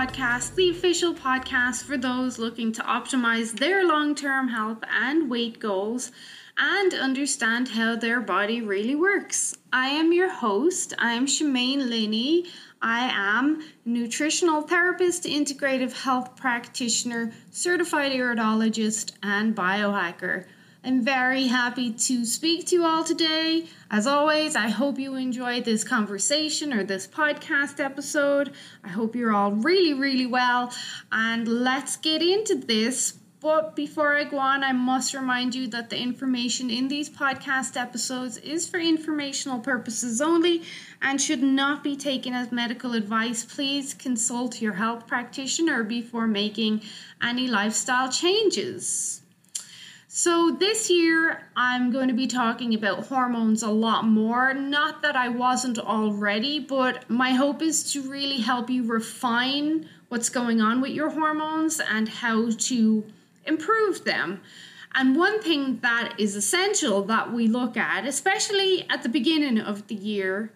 podcast, the official podcast for those looking to optimize their long term health and weight goals and understand how their body really works. I am your host. I am Shemaine Linney. I am nutritional therapist, integrative health practitioner, certified iridologist, and biohacker. I'm very happy to speak to you all today. As always, I hope you enjoyed this conversation or this podcast episode. I hope you're all really, really well. And let's get into this. But before I go on, I must remind you that the information in these podcast episodes is for informational purposes only and should not be taken as medical advice. Please consult your health practitioner before making any lifestyle changes. So, this year I'm going to be talking about hormones a lot more. Not that I wasn't already, but my hope is to really help you refine what's going on with your hormones and how to improve them. And one thing that is essential that we look at, especially at the beginning of the year,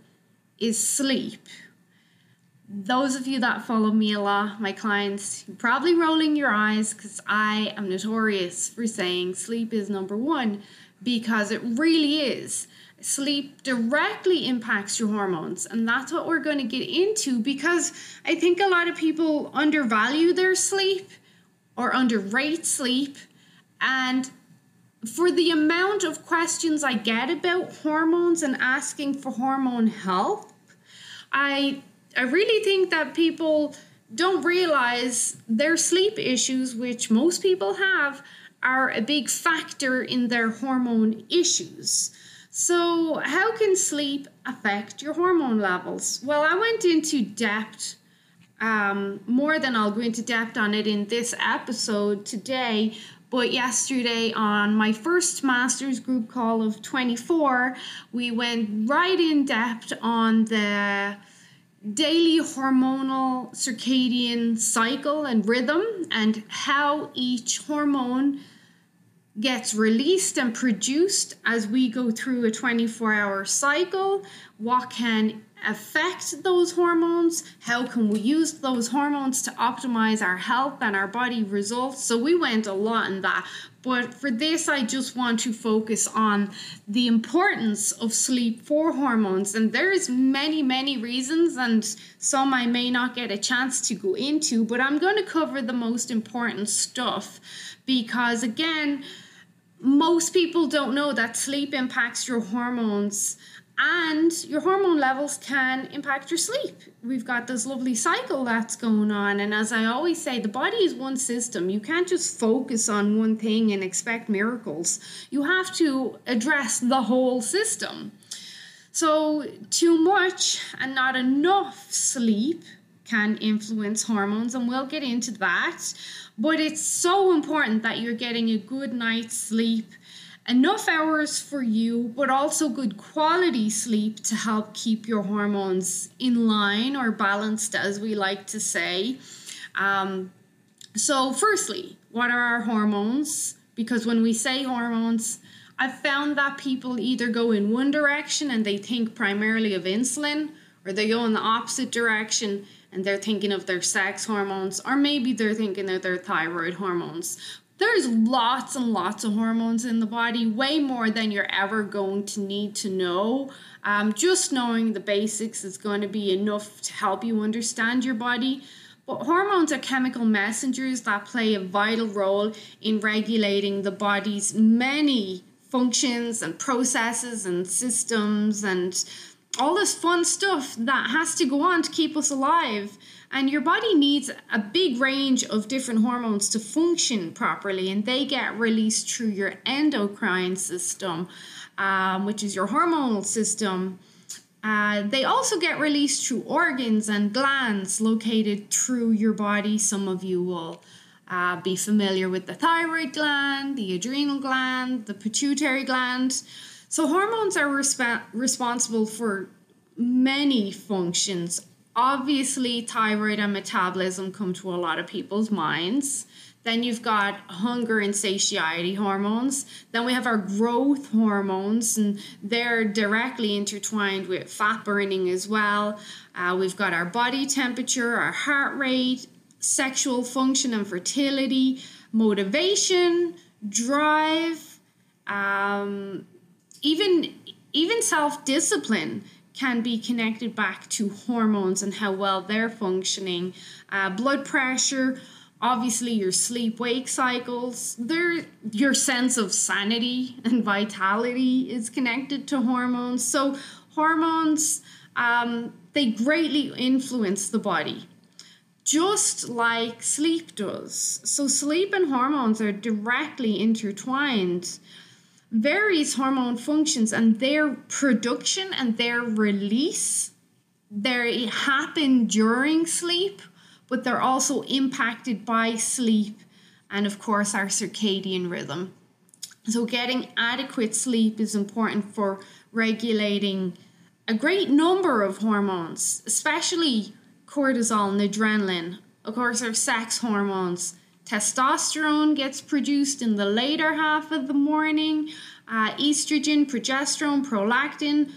is sleep. Those of you that follow me a lot, my clients, you're probably rolling your eyes because I am notorious for saying sleep is number one because it really is. Sleep directly impacts your hormones, and that's what we're going to get into because I think a lot of people undervalue their sleep or underrate sleep. And for the amount of questions I get about hormones and asking for hormone help, I I really think that people don't realize their sleep issues, which most people have, are a big factor in their hormone issues. So, how can sleep affect your hormone levels? Well, I went into depth um, more than I'll go into depth on it in this episode today. But yesterday, on my first master's group call of 24, we went right in depth on the daily hormonal circadian cycle and rhythm and how each hormone gets released and produced as we go through a 24 hour cycle, what can affect those hormones, how can we use those hormones to optimize our health and our body results. So, we went a lot in that. But for this, I just want to focus on the importance of sleep for hormones. And there's many, many reasons, and some I may not get a chance to go into, but I'm going to cover the most important stuff because, again, most people don't know that sleep impacts your hormones and your hormone levels can impact your sleep. We've got this lovely cycle that's going on. And as I always say, the body is one system. You can't just focus on one thing and expect miracles. You have to address the whole system. So, too much and not enough sleep can influence hormones, and we'll get into that. But it's so important that you're getting a good night's sleep enough hours for you, but also good quality sleep to help keep your hormones in line or balanced, as we like to say. Um, so, firstly, what are our hormones? Because when we say hormones, I've found that people either go in one direction and they think primarily of insulin, or they go in the opposite direction and they're thinking of their sex hormones, or maybe they're thinking of their thyroid hormones there's lots and lots of hormones in the body, way more than you're ever going to need to know. Um, just knowing the basics is going to be enough to help you understand your body. But hormones are chemical messengers that play a vital role in regulating the body's many functions and processes and systems and all this fun stuff that has to go on to keep us alive. And your body needs a big range of different hormones to function properly, and they get released through your endocrine system, um, which is your hormonal system. Uh, they also get released through organs and glands located through your body. Some of you will uh, be familiar with the thyroid gland, the adrenal gland, the pituitary gland. So, hormones are resp- responsible for many functions. Obviously, thyroid and metabolism come to a lot of people's minds. Then you've got hunger and satiety hormones. Then we have our growth hormones, and they're directly intertwined with fat burning as well. Uh, we've got our body temperature, our heart rate, sexual function and fertility, motivation, drive, um, even even self discipline can be connected back to hormones and how well they're functioning. Uh, blood pressure, obviously your sleep wake cycles there your sense of sanity and vitality is connected to hormones. So hormones um, they greatly influence the body just like sleep does. So sleep and hormones are directly intertwined various hormone functions and their production and their release they happen during sleep but they're also impacted by sleep and, of course, our circadian rhythm. So, getting adequate sleep is important for regulating a great number of hormones, especially cortisol and adrenaline. Of course, our sex hormones. Testosterone gets produced in the later half of the morning. Uh, estrogen, progesterone, prolactin,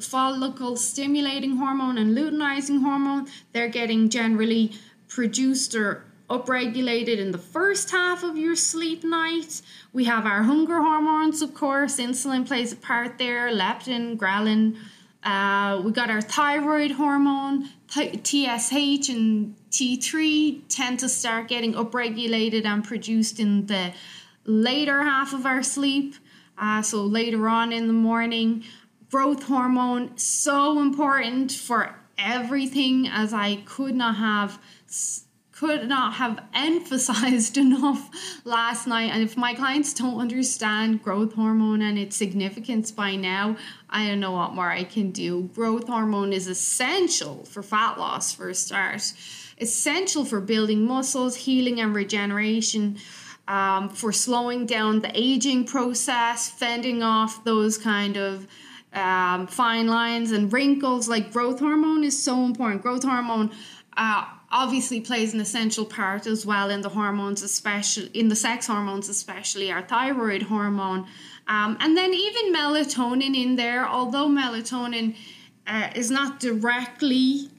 follicle stimulating hormone and luteinizing hormone, they're getting generally produced or upregulated in the first half of your sleep night. We have our hunger hormones, of course, insulin plays a part there, leptin, ghrelin. Uh, we got our thyroid hormone, TSH and T3 tend to start getting upregulated and produced in the later half of our sleep. Uh, so later on in the morning, growth hormone so important for everything as I could not have could not have emphasized enough last night. And if my clients don't understand growth hormone and its significance by now I don't know what more I can do. Growth hormone is essential for fat loss for a start essential for building muscles healing and regeneration um, for slowing down the aging process fending off those kind of um, fine lines and wrinkles. Like growth hormone is so important. Growth hormone uh, obviously plays an essential part as well in the hormones, especially in the sex hormones, especially our thyroid hormone. Um, and then even melatonin in there, although melatonin uh, is not directly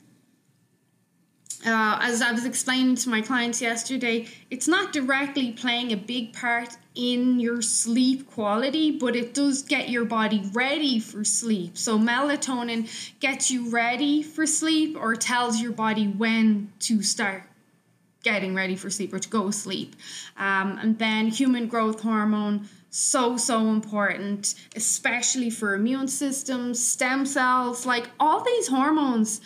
uh, as I was explaining to my clients yesterday, it's not directly playing a big part in your sleep quality, but it does get your body ready for sleep. So, melatonin gets you ready for sleep or tells your body when to start getting ready for sleep or to go sleep. Um, and then, human growth hormone so so important especially for immune systems stem cells like all these hormones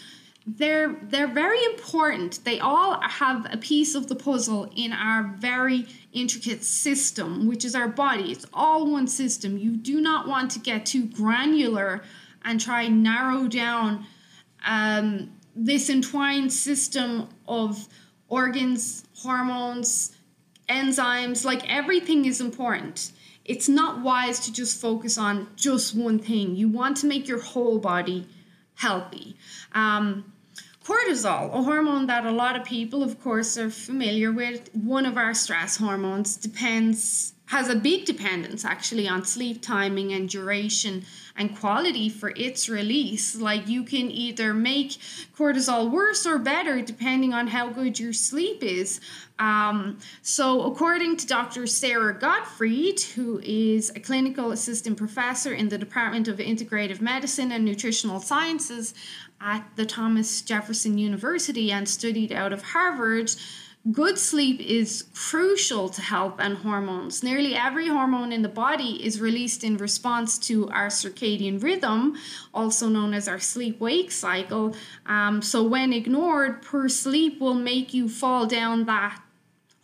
they're they're very important. They all have a piece of the puzzle in our very intricate system, which is our body. It's all one system. You do not want to get too granular and try narrow down um, this entwined system of organs, hormones, enzymes. Like everything is important. It's not wise to just focus on just one thing. You want to make your whole body healthy. Um, Cortisol, a hormone that a lot of people, of course, are familiar with, one of our stress hormones, depends has a big dependence actually on sleep timing and duration and quality for its release. Like you can either make cortisol worse or better depending on how good your sleep is. Um, so, according to Dr. Sara Gottfried, who is a clinical assistant professor in the Department of Integrative Medicine and Nutritional Sciences at the Thomas Jefferson University and studied out of Harvard, good sleep is crucial to health and hormones. Nearly every hormone in the body is released in response to our circadian rhythm, also known as our sleep wake cycle. Um, so, when ignored, poor sleep will make you fall down that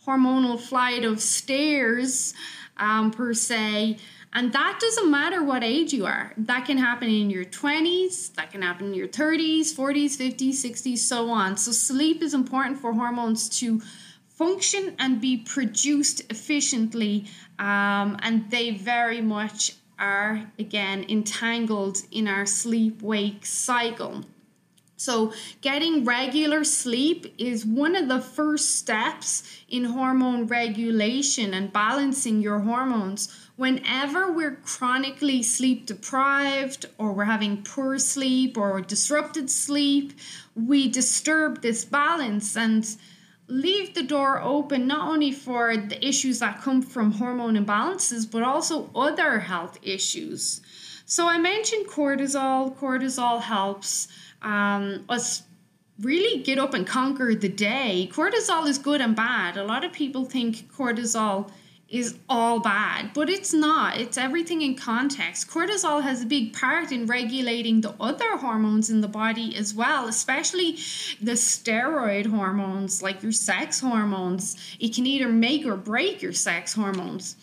hormonal flight of stairs, um, per se. And that doesn't matter what age you are. That can happen in your 20s, that can happen in your 30s, 40s, 50s, 60s, so on. So, sleep is important for hormones to function and be produced efficiently. Um, and they very much are again entangled in our sleep wake cycle. So, getting regular sleep is one of the first steps in hormone regulation and balancing your hormones. Whenever we're chronically sleep deprived, or we're having poor sleep or disrupted sleep, we disturb this balance and leave the door open not only for the issues that come from hormone imbalances, but also other health issues. So, I mentioned cortisol. Cortisol helps um, us really get up and conquer the day. Cortisol is good and bad. A lot of people think cortisol is all bad, but it's not. It's everything in context. Cortisol has a big part in regulating the other hormones in the body as well, especially the steroid hormones, like your sex hormones. It can either make or break your sex hormones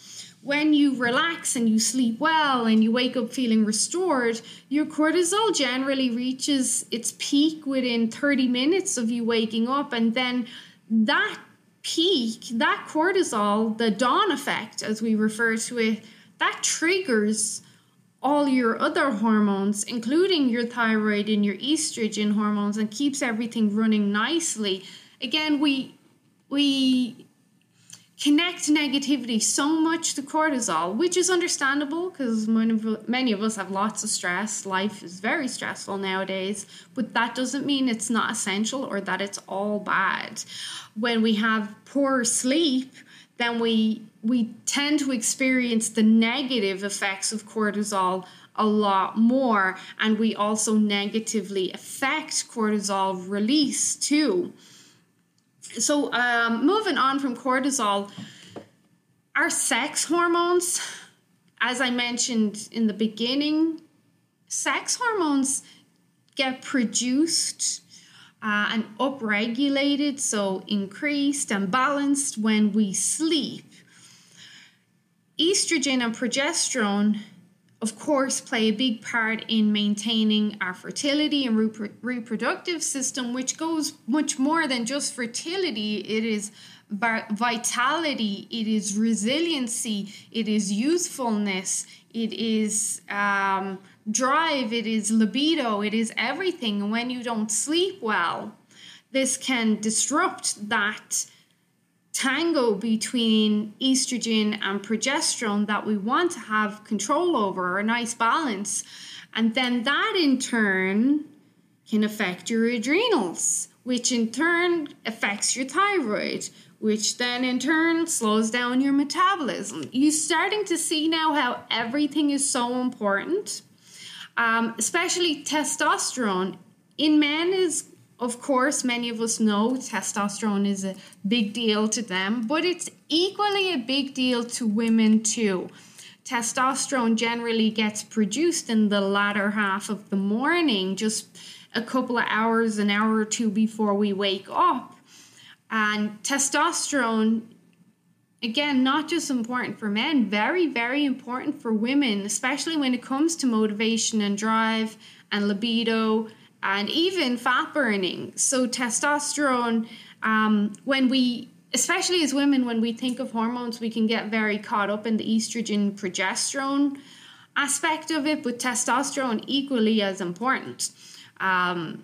when you relax and you sleep well and you wake up feeling restored, your cortisol generally reaches its peak within 30 minutes of you waking up. And then that peak, that cortisol, the dawn effect, as we refer to it, that triggers all your other hormones, including your thyroid and your estrogen hormones, and keeps everything running nicely. Again, we we connect negativity so much to cortisol, which is understandable because many of us have lots of stress. Life is very stressful nowadays, but that doesn't mean it's not essential or that it's all bad. When we have poor sleep, then we we tend to experience the negative effects of cortisol a lot more and we also negatively affect cortisol release too so, um, moving on from cortisol, our sex hormones, as I mentioned in the beginning, sex hormones get produced uh, and upregulated, so increased and balanced when we sleep. Estrogen and progesterone of course, play a big part in maintaining our fertility and reproductive system, which goes much more than just fertility. It is vitality, it is resiliency, it is usefulness, it is um, drive, it is libido, it is everything. When you don't sleep well, this can disrupt that tango between estrogen and progesterone that we want to have control over, a nice balance. And then that in turn can affect your adrenals, which in turn affects your thyroid, which then in turn slows down your metabolism. You're starting to see now how everything is so important, um, especially testosterone. In men is of course, many of us know testosterone is a big deal to them, but it's equally a big deal to women too. Testosterone generally gets produced in the latter half of the morning, just a couple of hours, an hour or two before we wake up. And testosterone, again, not just important for men, very, very important for women, especially when it comes to motivation and drive and libido and even fat burning. So, testosterone, um, when we, especially as women, when we think of hormones, we can get very caught up in the estrogen progesterone aspect of it, but testosterone equally as important. Um,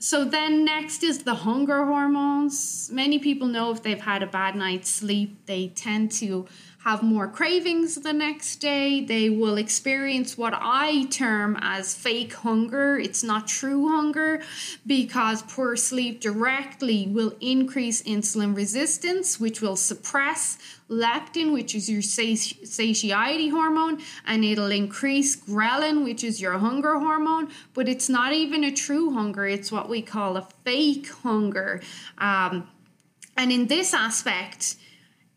so then next is the hunger hormones. Many people know if they've had a bad night's sleep, they tend to have more cravings the next day. They will experience what I term as fake hunger. It's not true hunger because poor sleep directly will increase insulin resistance, which will suppress leptin, which is your satiety hormone, and it'll increase ghrelin, which is your hunger hormone. But it's not even a true hunger, it's what we call a fake hunger. Um, and in this aspect,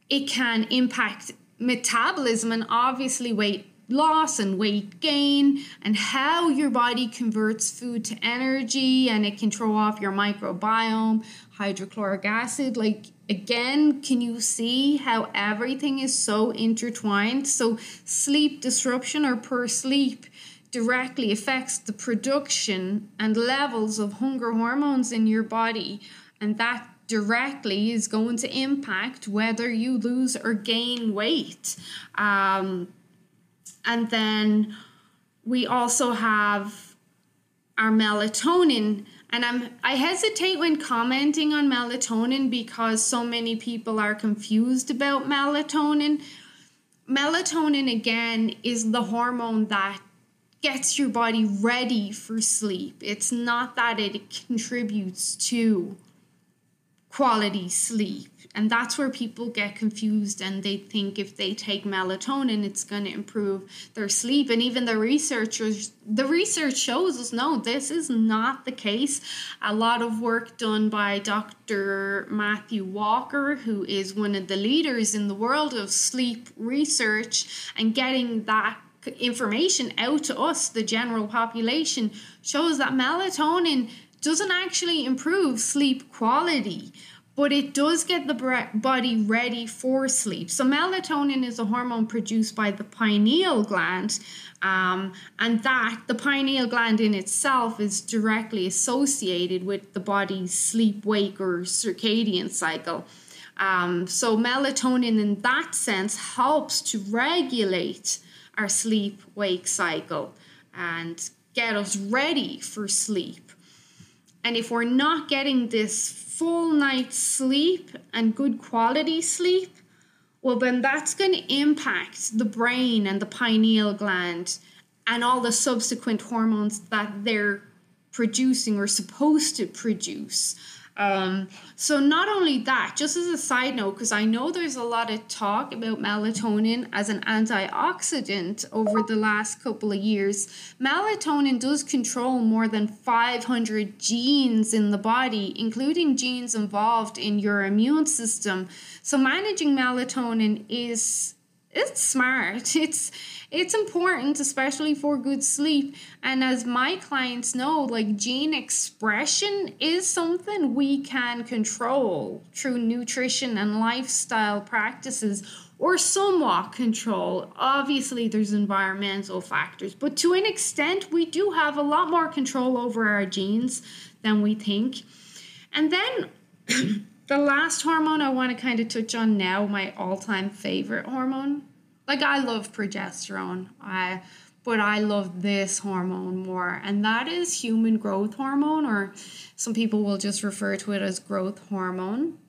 it can impact metabolism and obviously weight loss and weight gain and how your body converts food to energy and it can throw off your microbiome hydrochloric acid. Like again can you see how everything is so intertwined? So sleep disruption or poor sleep directly affects the production and levels of hunger hormones in your body. And that directly is going to impact whether you lose or gain weight. Um, And then we also have our melatonin. And I'm I hesitate when commenting on melatonin because so many people are confused about melatonin. Melatonin again is the hormone that gets your body ready for sleep. It's not that it contributes to quality sleep. And that's where people get confused and they think if they take melatonin, it's going to improve their sleep. And even the researchers, the research shows us no, this is not the case. A lot of work done by Dr. Matthew Walker, who is one of the leaders in the world of sleep research and getting that information out to us, the general population, shows that melatonin doesn't actually improve sleep quality, but it does get the body ready for sleep. So, melatonin is a hormone produced by the pineal gland, um, and that the pineal gland in itself is directly associated with the body's sleep wake or circadian cycle. Um, so, melatonin in that sense helps to regulate our sleep wake cycle and get us ready for sleep. And if we're not getting this full night's sleep and good quality sleep, well, then that's going to impact the brain and the pineal gland and all the subsequent hormones that they're producing or supposed to produce. Um, so not only that, just as a side note, because I know there's a lot of talk about melatonin as an antioxidant over the last couple of years. Melatonin does control more than 500 genes in the body, including genes involved in your immune system. So managing melatonin is it's smart. It's it's important, especially for good sleep. And as my clients know, like gene expression is something we can control through nutrition and lifestyle practices or somewhat control. Obviously, there's environmental factors, but to an extent, we do have a lot more control over our genes than we think. And then the last hormone I want to kind of touch on now, my all time favorite hormone, like I love progesterone. I but I love this hormone more, and that is human growth hormone, or some people will just refer to it as growth hormone,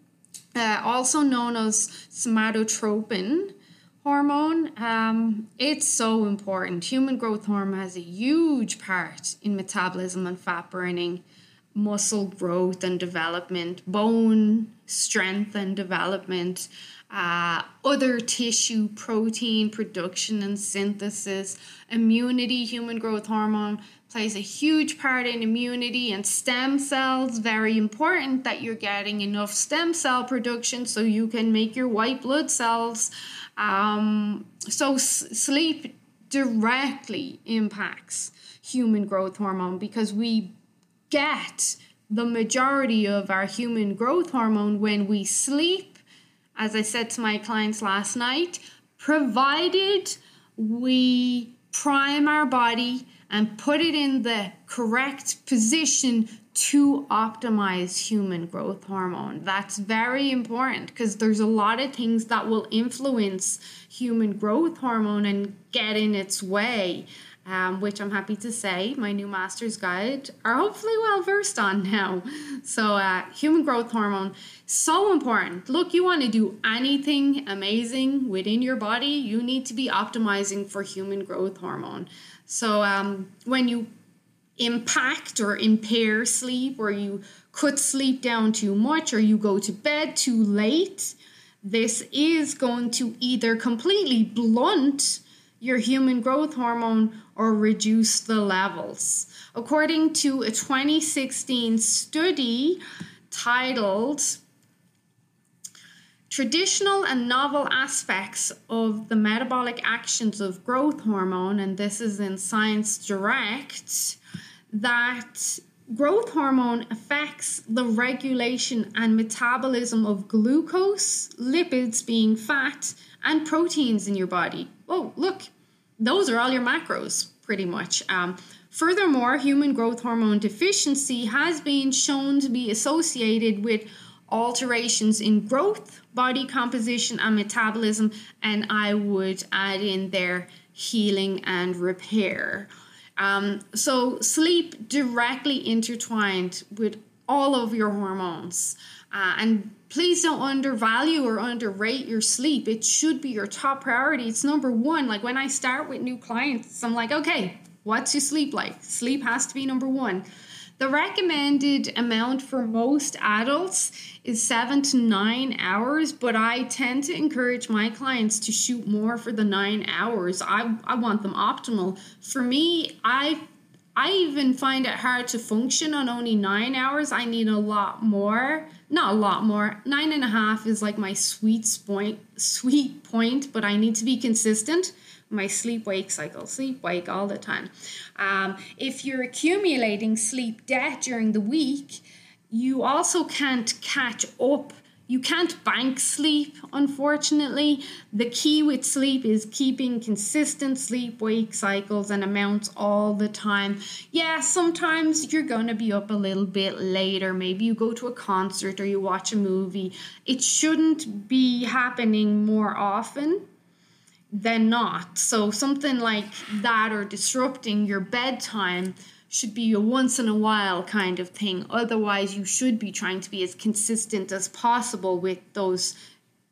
uh, also known as somatotropin hormone. Um, it's so important. Human growth hormone has a huge part in metabolism and fat burning, muscle growth and development, bone strength and development uh, other tissue protein production and synthesis, immunity, human growth hormone plays a huge part in immunity and stem cells. Very important that you're getting enough stem cell production so you can make your white blood cells. Um, so, s- sleep directly impacts human growth hormone because we get the majority of our human growth hormone when we sleep as I said to my clients last night, provided we prime our body and put it in the correct position to optimize human growth hormone. That's very important because there's a lot of things that will influence human growth hormone and get in its way um, which I'm happy to say my new master's guide are hopefully well versed on now. So, uh, human growth hormone, so important. Look, you want to do anything amazing within your body, you need to be optimizing for human growth hormone. So, um, when you impact or impair sleep, or you cut sleep down too much, or you go to bed too late, this is going to either completely blunt your human growth hormone or reduce the levels. According to a 2016 study titled Traditional and Novel Aspects of the Metabolic Actions of Growth Hormone, and this is in Science Direct, that growth hormone affects the regulation and metabolism of glucose, lipids being fat, and proteins in your body. Oh, look, those are all your macros pretty much. Um, furthermore, human growth hormone deficiency has been shown to be associated with alterations in growth, body composition, and metabolism. And I would add in there healing and repair. Um, so, sleep directly intertwined with all of your hormones. Uh, and please don't undervalue or underrate your sleep. It should be your top priority. It's number one. Like when I start with new clients, I'm like, okay, what's your sleep like? Sleep has to be number one. The recommended amount for most adults is seven to nine hours, but I tend to encourage my clients to shoot more for the nine hours. I, I want them optimal. For me, I I even find it hard to function on only nine hours. I need a lot more. Not a lot more. Nine and a half is like my sweet point sweet point, but I need to be consistent my sleep wake cycle, sleep wake all the time. Um, if you're accumulating sleep debt during the week, you also can't catch up. You can't bank sleep, unfortunately. The key with sleep is keeping consistent sleep wake cycles and amounts all the time. Yeah, sometimes you're going to be up a little bit later. Maybe you go to a concert or you watch a movie. It shouldn't be happening more often than not. So something like that or disrupting your bedtime should be a once in a while kind of thing. Otherwise, you should be trying to be as consistent as possible with those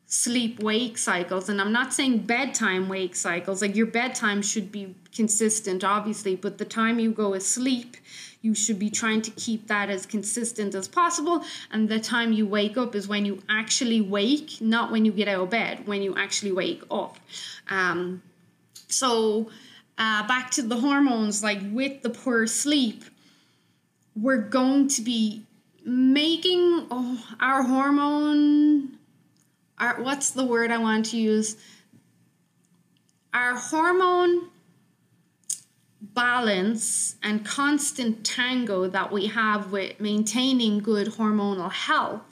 sleep wake cycles. And I'm not saying bedtime wake cycles, like your bedtime should be consistent, obviously, but the time you go asleep you should be trying to keep that as consistent as possible. And the time you wake up is when you actually wake, not when you get out of bed, when you actually wake up. Um, so, uh, back to the hormones, like with the poor sleep, we're going to be making oh, our hormone, our, what's the word I want to use? Our hormone balance and constant tango that we have with maintaining good hormonal health,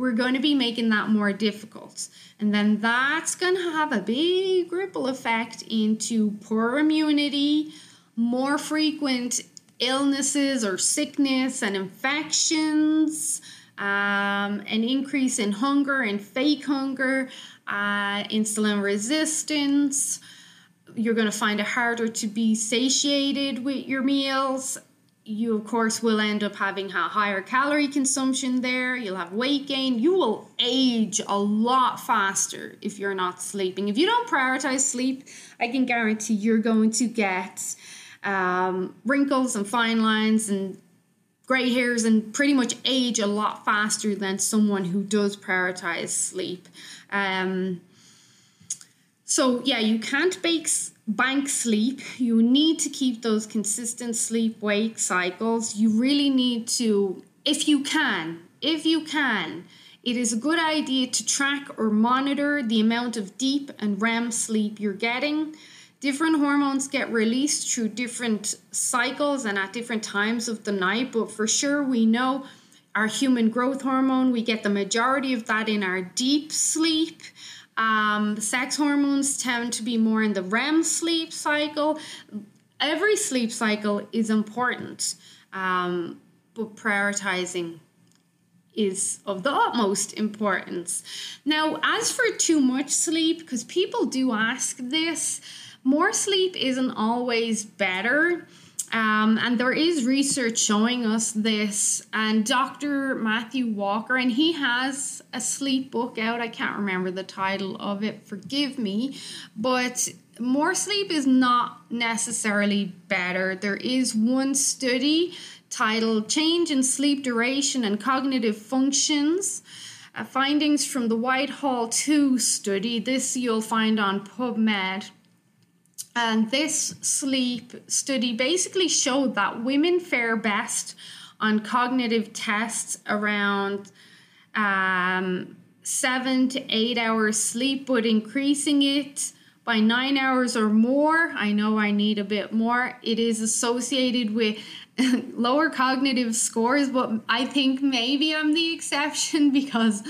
we're going to be making that more difficult. And then that's going to have a big ripple effect into poor immunity, more frequent illnesses or sickness and infections, um, an increase in hunger and fake hunger, uh, insulin resistance you're going to find it harder to be satiated with your meals. You, of course, will end up having a higher calorie consumption there. You'll have weight gain. You will age a lot faster if you're not sleeping. If you don't prioritize sleep, I can guarantee you're going to get um, wrinkles and fine lines and gray hairs and pretty much age a lot faster than someone who does prioritize sleep. Um, so, yeah, you can't bake, bank sleep. You need to keep those consistent sleep wake cycles. You really need to, if you can, if you can, it is a good idea to track or monitor the amount of deep and REM sleep you're getting. Different hormones get released through different cycles and at different times of the night, but for sure we know our human growth hormone, we get the majority of that in our deep sleep. Um, sex hormones tend to be more in the REM sleep cycle. Every sleep cycle is important, um, but prioritizing is of the utmost importance. Now, as for too much sleep, because people do ask this, more sleep isn't always better. Um, and there is research showing us this. And Dr. Matthew Walker, and he has a sleep book out. I can't remember the title of it, forgive me. But more sleep is not necessarily better. There is one study titled Change in Sleep Duration and Cognitive Functions. Uh, findings from the Whitehall 2 study. This you'll find on PubMed. And this sleep study basically showed that women fare best on cognitive tests around um, seven to eight hours sleep, but increasing it by nine hours or more. I know I need a bit more. It is associated with lower cognitive scores, but I think maybe I'm the exception because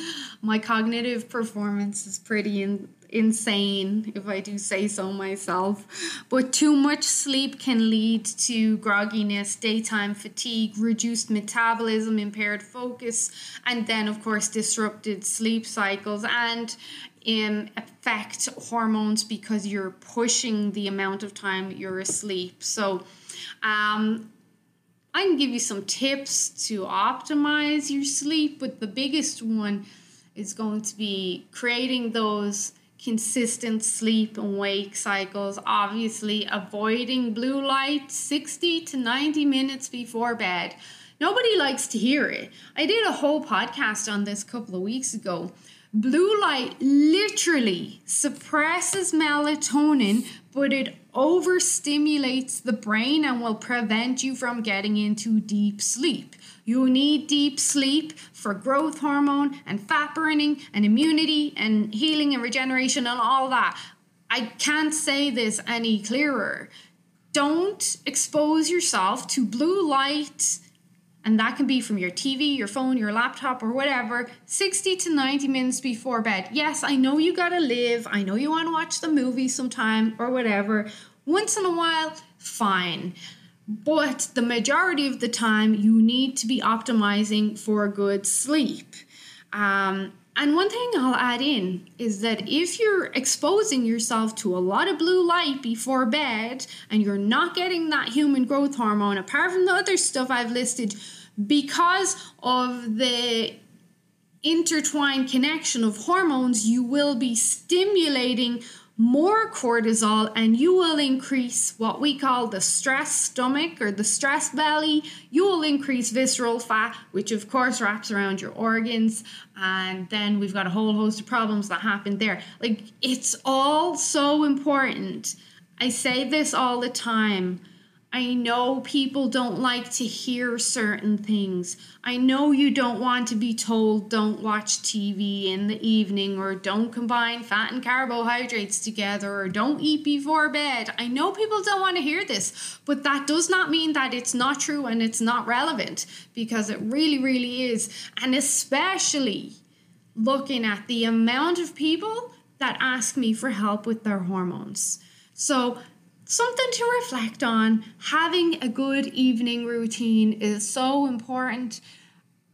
my cognitive performance is pretty in, insane, if I do say so myself. But too much sleep can lead to grogginess, daytime fatigue, reduced metabolism, impaired focus, and then, of course, disrupted sleep cycles. And um, affect hormones because you're pushing the amount of time you're asleep. So, um, I can give you some tips to optimize your sleep, but the biggest one is going to be creating those consistent sleep and wake cycles. Obviously, avoiding blue light 60 to 90 minutes before bed. Nobody likes to hear it. I did a whole podcast on this a couple of weeks ago. Blue light literally suppresses melatonin, but it overstimulates the brain and will prevent you from getting into deep sleep. You need deep sleep for growth hormone and fat burning and immunity and healing and regeneration and all that. I can't say this any clearer. Don't expose yourself to blue light and that can be from your TV, your phone, your laptop, or whatever, 60 to 90 minutes before bed. Yes, I know you gotta live, I know you wanna watch the movie sometime or whatever. Once in a while, fine. But the majority of the time, you need to be optimizing for good sleep. Um, and one thing I'll add in is that if you're exposing yourself to a lot of blue light before bed and you're not getting that human growth hormone, apart from the other stuff I've listed, because of the intertwined connection of hormones, you will be stimulating more cortisol and you will increase what we call the stress stomach or the stress belly. You will increase visceral fat, which of course wraps around your organs. And then we've got a whole host of problems that happen there. Like it's all so important. I say this all the time. I know people don't like to hear certain things. I know you don't want to be told don't watch TV in the evening or don't combine fat and carbohydrates together or don't eat before bed. I know people don't want to hear this, but that does not mean that it's not true and it's not relevant because it really, really is. And especially looking at the amount of people that ask me for help with their hormones. So, something to reflect on. Having a good evening routine is so important.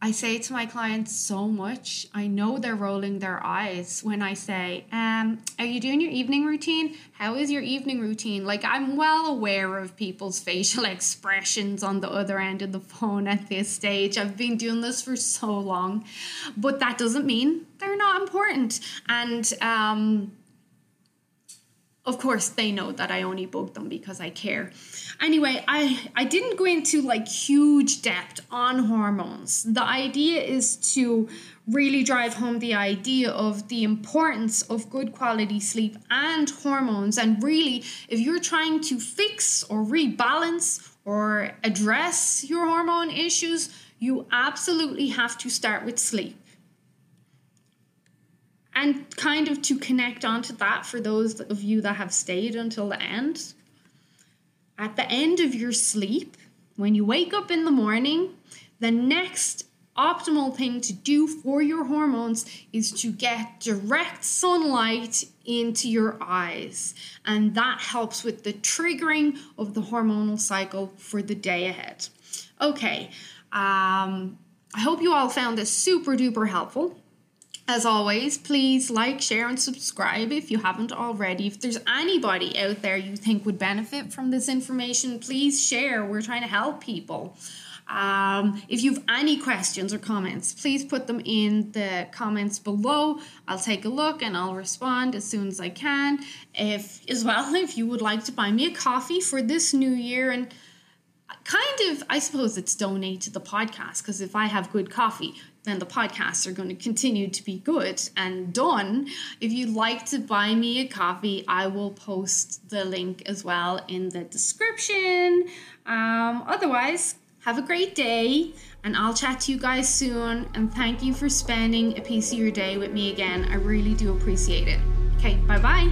I say to my clients so much. I know they're rolling their eyes when I say, um, Are you doing your evening routine? How is your evening routine? Like, I'm well aware of people's facial expressions on the other end of the phone at this stage. I've been doing this for so long, but that doesn't mean they're not important. And, um, of course they know that I only book them because I care. Anyway, I I didn't go into like huge depth on hormones. The idea is to really drive home the idea of the importance of good quality sleep and hormones and really if you're trying to fix or rebalance or address your hormone issues, you absolutely have to start with sleep and kind of to connect onto that for those of you that have stayed until the end. At the end of your sleep when you wake up in the morning the next optimal thing to do for your hormones is to get direct sunlight into your eyes. And that helps with the triggering of the hormonal cycle for the day ahead. Okay um, i hope you all found this super duper helpful as always, please like, share, and subscribe if you haven't already. If there's anybody out there you think would benefit from this information, please share. We're trying to help people. Um, if you have any questions or comments, please put them in the comments below. I'll take a look and I'll respond as soon as I can. If as well, if you would like to buy me a coffee for this new year and kind of, I suppose it's donate to the podcast because if I have good coffee, then the podcasts are going to continue to be good and done. If you'd like to buy me a coffee, I will post the link as well in the description. Um, otherwise, have a great day, and I'll chat to you guys soon. And thank you for spending a piece of your day with me again. I really do appreciate it. Okay, bye bye.